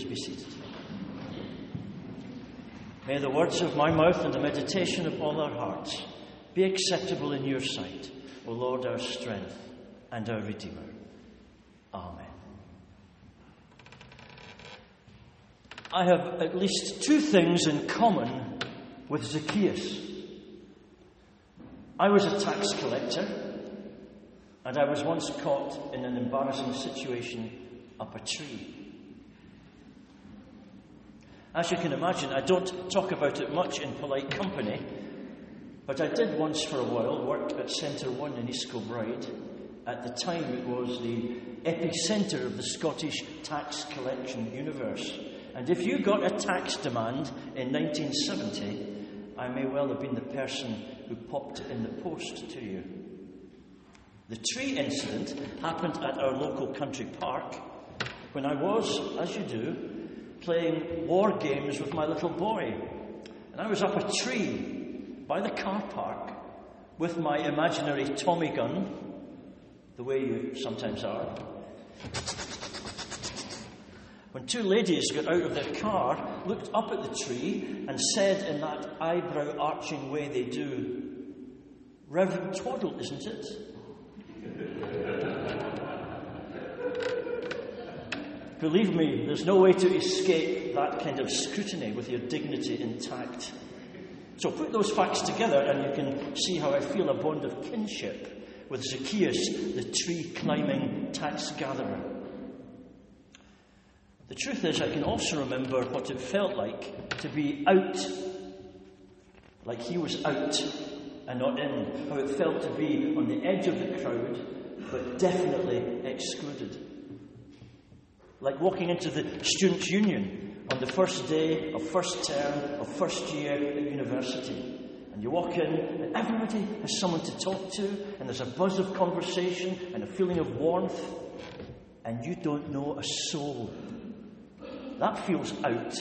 Please be seated. May the words of my mouth and the meditation of all our hearts be acceptable in your sight, O Lord, our strength and our Redeemer. Amen. I have at least two things in common with Zacchaeus. I was a tax collector, and I was once caught in an embarrassing situation up a tree. As you can imagine, I don't talk about it much in polite company, but I did once for a while work at Centre One in East Kilbride. At the time, it was the epicentre of the Scottish tax collection universe. And if you got a tax demand in 1970, I may well have been the person who popped in the post to you. The tree incident happened at our local country park when I was, as you do, playing war games with my little boy. And I was up a tree by the car park with my imaginary Tommy gun, the way you sometimes are. When two ladies got out of their car, looked up at the tree, and said in that eyebrow arching way they do, Reverend Twaddle, isn't it? Believe me, there's no way to escape that kind of scrutiny with your dignity intact. So put those facts together, and you can see how I feel a bond of kinship with Zacchaeus, the tree climbing tax gatherer. The truth is, I can also remember what it felt like to be out, like he was out and not in, how it felt to be on the edge of the crowd, but definitely excluded like walking into the Students' Union on the first day of first term of first year at university. And you walk in, and everybody has someone to talk to, and there's a buzz of conversation and a feeling of warmth, and you don't know a soul. That feels out.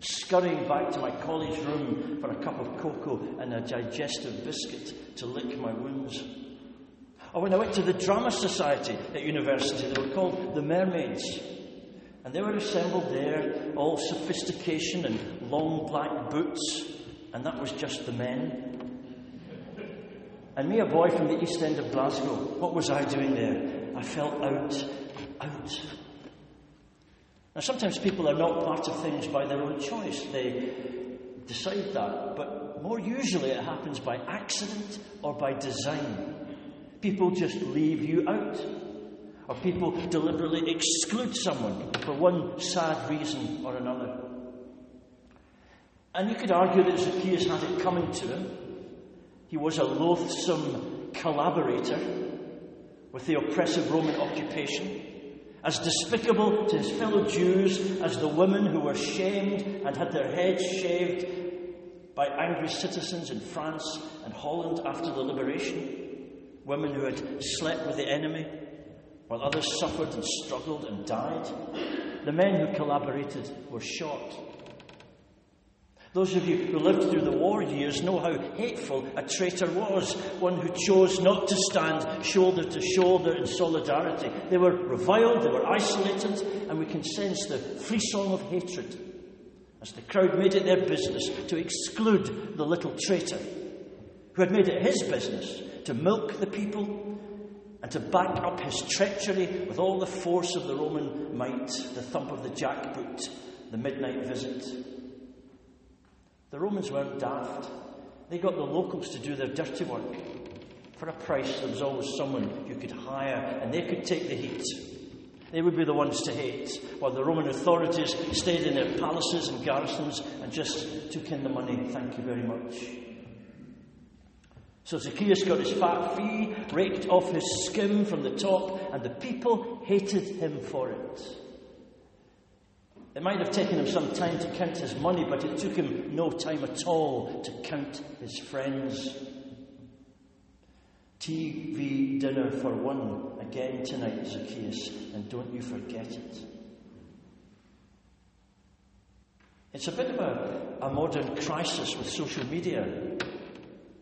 Scurrying back to my college room for a cup of cocoa and a digestive biscuit to lick my wounds. Or when I went to the Drama Society at university, they were called the Mermaids. And they were assembled there, all sophistication and long black boots, and that was just the men. And me, a boy from the east end of Glasgow, what was I doing there? I felt out, out. Now, sometimes people are not part of things by their own choice. They decide that. But more usually it happens by accident or by design. People just leave you out. Or people deliberately exclude someone for one sad reason or another. And you could argue that Zacchaeus had it coming to him. He was a loathsome collaborator with the oppressive Roman occupation, as despicable to his fellow Jews as the women who were shamed and had their heads shaved by angry citizens in France and Holland after the liberation women who had slept with the enemy, while others suffered and struggled and died. The men who collaborated were shot. Those of you who lived through the war years know how hateful a traitor was, one who chose not to stand shoulder to shoulder in solidarity. They were reviled, they were isolated, and we can sense the free song of hatred as the crowd made it their business to exclude the little traitor who had made it his business to milk the people and to back up his treachery with all the force of the Roman might, the thump of the jackboot, the midnight visit. The Romans weren't daft. They got the locals to do their dirty work. For a price, there was always someone you could hire, and they could take the heat. They would be the ones to hate, while the Roman authorities stayed in their palaces and garrisons and just took in the money. Thank you very much. So Zacchaeus got his fat fee raked off his skim from the top, and the people hated him for it. It might have taken him some time to count his money, but it took him no time at all to count his friends. TV dinner for one again tonight, Zacchaeus, and don't you forget it. It's a bit of a, a modern crisis with social media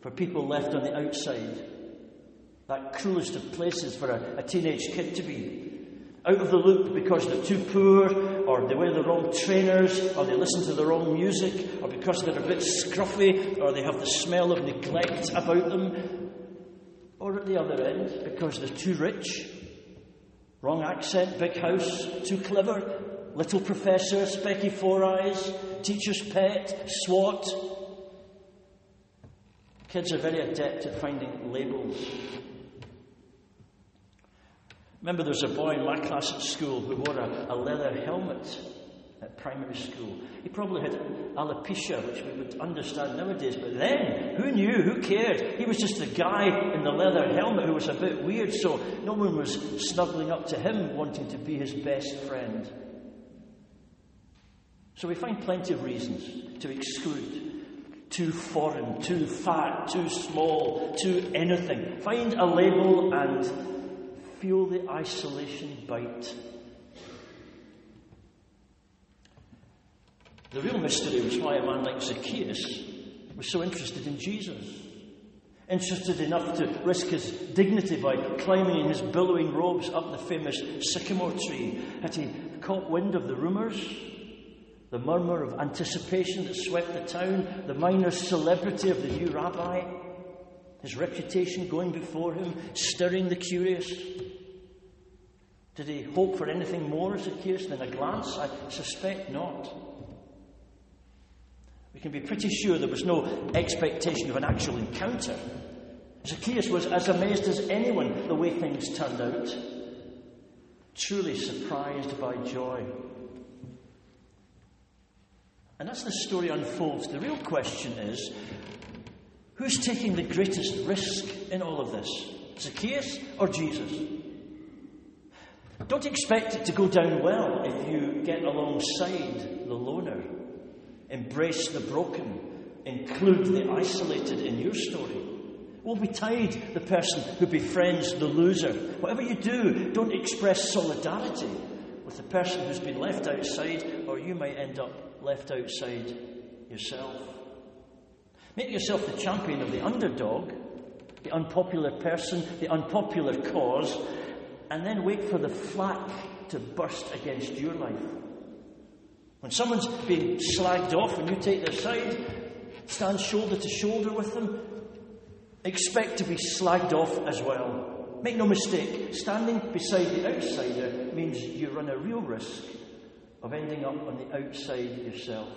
for people left on the outside. That cruelest of places for a, a teenage kid to be. out of the loop because they're too poor, or they wear the wrong trainers, or they listen to the wrong music, or because they're a bit scruffy, or they have the smell of neglect about them, or at the other end, because they're too rich, wrong accent, big house, too clever, little professor, specky four eyes, teacher's pet, SWAT. Kids are very adept at finding labels. Remember, there was a boy in my class at school who wore a, a leather helmet at primary school. He probably had alopecia, which we would understand nowadays, but then, who knew? Who cared? He was just a guy in the leather helmet who was a bit weird, so no one was snuggling up to him wanting to be his best friend. So we find plenty of reasons to exclude. Too foreign, too fat, too small, too anything. Find a label and feel the isolation bite. The real mystery was why a man like Zacchaeus was so interested in Jesus. Interested enough to risk his dignity by climbing in his billowing robes up the famous sycamore tree. Had he caught wind of the rumours? The murmur of anticipation that swept the town? The minor celebrity of the new rabbi? His reputation going before him, stirring the curious? Did he hope for anything more, Zacchaeus, than a glance? I suspect not. We can be pretty sure there was no expectation of an actual encounter. Zacchaeus was as amazed as anyone the way things turned out, truly surprised by joy. And as the story unfolds, the real question is who's taking the greatest risk in all of this? Zacchaeus or Jesus? Don't expect it to go down well if you get alongside the loner, embrace the broken, include the isolated in your story. Won't betide the person who befriends the loser. Whatever you do, don't express solidarity with the person who's been left outside, or you might end up left outside yourself. Make yourself the champion of the underdog, the unpopular person, the unpopular cause, and then wait for the flak to burst against your life. When someone's being slagged off and you take their side, stand shoulder to shoulder with them, expect to be slagged off as well. Make no mistake, standing beside the outsider means you run a real risk of ending up on the outside yourself,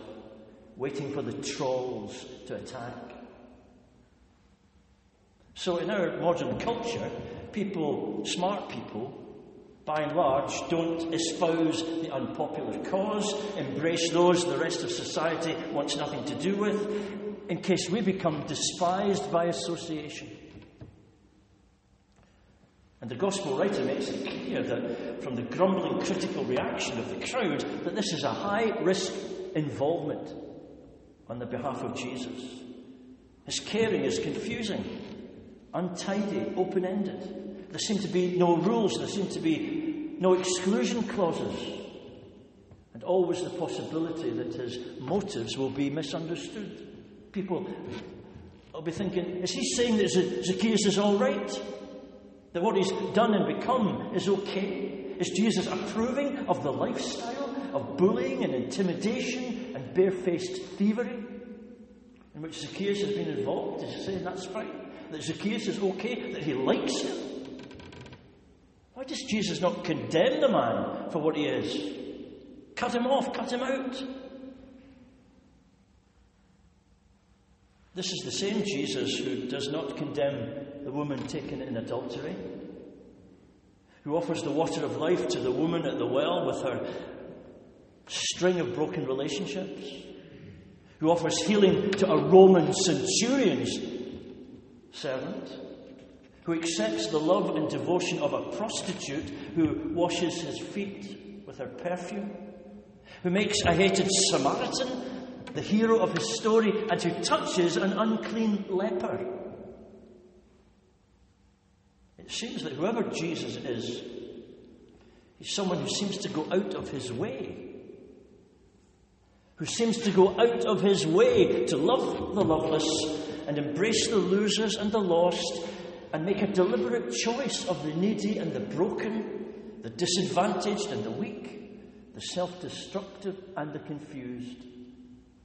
waiting for the trolls to attack. So, in our modern culture, people, smart people, by and large, don't espouse the unpopular cause, embrace those the rest of society wants nothing to do with, in case we become despised by association. And the Gospel writer makes it clear that from the grumbling critical reaction of the crowd, that this is a high risk involvement on the behalf of Jesus. His caring is confusing, untidy, open ended. There seem to be no rules, there seem to be no exclusion clauses, and always the possibility that his motives will be misunderstood. People will be thinking, is he saying that Zacchaeus is all right? That what he's done and become is okay? Is Jesus approving of the lifestyle of bullying and intimidation and barefaced thievery in which Zacchaeus has been involved? Is he saying that's fine? That Zacchaeus is okay? That he likes him? Why does Jesus not condemn the man for what he is? Cut him off, cut him out. This is the same Jesus who does not condemn the woman taken in adultery, who offers the water of life to the woman at the well with her string of broken relationships, who offers healing to a Roman centurion's servant, who accepts the love and devotion of a prostitute who washes his feet with her perfume, who makes a hated Samaritan the hero of his story, and who touches an unclean leper. It seems that whoever Jesus is, he's someone who seems to go out of his way. Who seems to go out of his way to love the loveless and embrace the losers and the lost and make a deliberate choice of the needy and the broken the disadvantaged and the weak, the self destructive and the confused.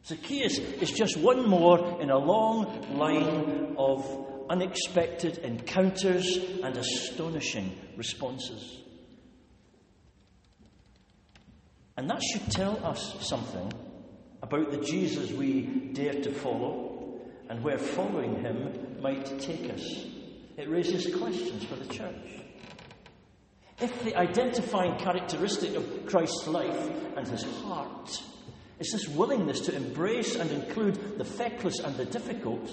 Zacchaeus is just one more in a long line of unexpected encounters and astonishing responses. And that should tell us something about the Jesus we dare to follow and where following him might take us. It raises questions for the church. If the identifying characteristic of Christ's life and his heart is this willingness to embrace and include the feckless and the difficult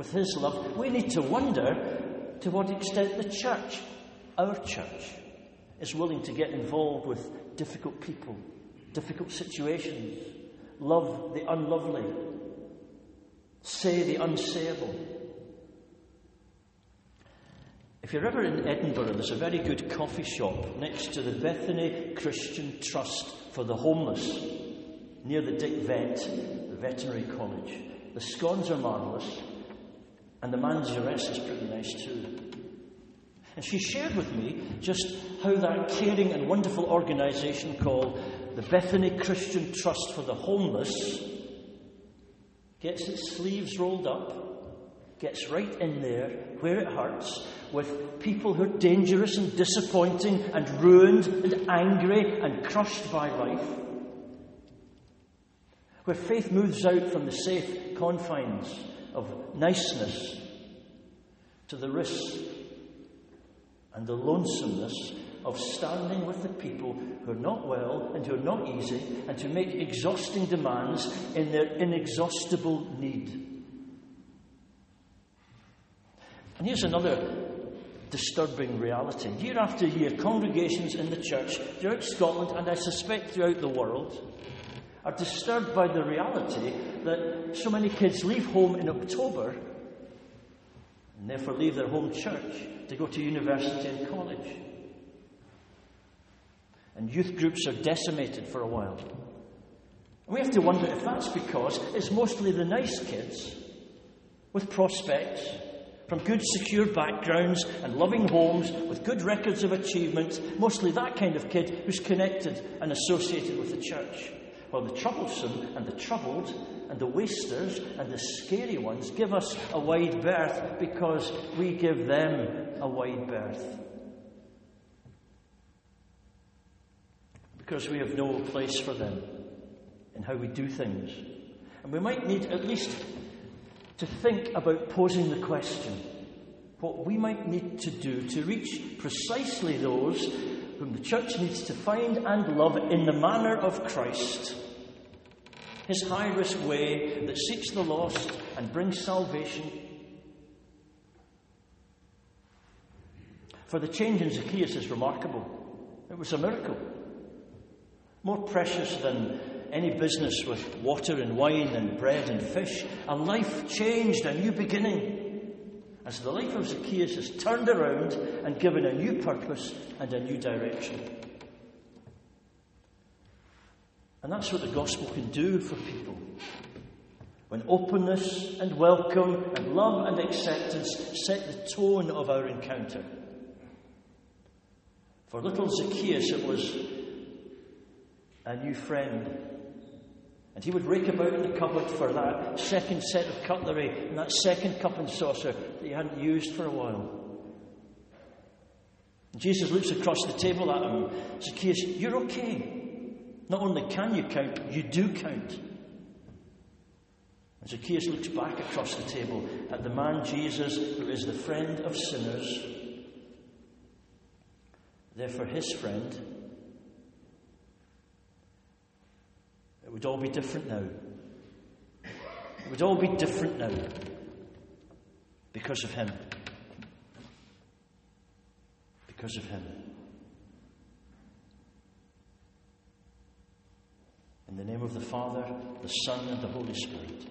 with his love, we need to wonder to what extent the church, our church, is willing to get involved with difficult people, difficult situations, love the unlovely, say the unsayable. If you're ever in Edinburgh, there's a very good coffee shop next to the Bethany Christian Trust for the Homeless near the Dick Vet, the veterinary college. The scones are marvellous, and the manjaress is pretty nice too. And she shared with me just how that caring and wonderful organisation called the Bethany Christian Trust for the Homeless gets its sleeves rolled up, gets right in there where it hurts, with people who are dangerous and disappointing and ruined and angry and crushed by life. Where faith moves out from the safe confines of niceness to the risk and the lonesomeness of standing with the people who are not well and who are not easy and to make exhausting demands in their inexhaustible need. And here's another disturbing reality. Year after year, congregations in the church throughout Scotland and I suspect throughout the world are disturbed by the reality that so many kids leave home in October and therefore leave their home church to go to university and college. And youth groups are decimated for a while. We have to wonder if that's because it's mostly the nice kids with prospects from good, secure backgrounds and loving homes with good records of achievement, mostly that kind of kid who's connected and associated with the church. While the troublesome and the troubled and the wasters and the scary ones give us a wide berth because we give them a wide berth. Because we have no place for them in how we do things. And we might need at least to think about posing the question what we might need to do to reach precisely those whom the church needs to find and love in the manner of Christ. His high risk way that seeks the lost and brings salvation. For the change in Zacchaeus is remarkable. It was a miracle. More precious than any business with water and wine and bread and fish. A life changed, a new beginning as the life of Zacchaeus is turned around and given a new purpose and a new direction. And that's what the gospel can do for people. When openness and welcome and love and acceptance set the tone of our encounter. For little Zacchaeus, it was a new friend and he would rake about in the cupboard for that second set of cutlery and that second cup and saucer that he hadn't used for a while. And Jesus looks across the table at him. Zacchaeus, you're okay. Not only can you count, you do count. And Zacchaeus looks back across the table at the man Jesus who is the friend of sinners. Therefore, his friend It would all be different now. It would all be different now because of him. Because of him. In the name of the Father, the Son, and the Holy Spirit.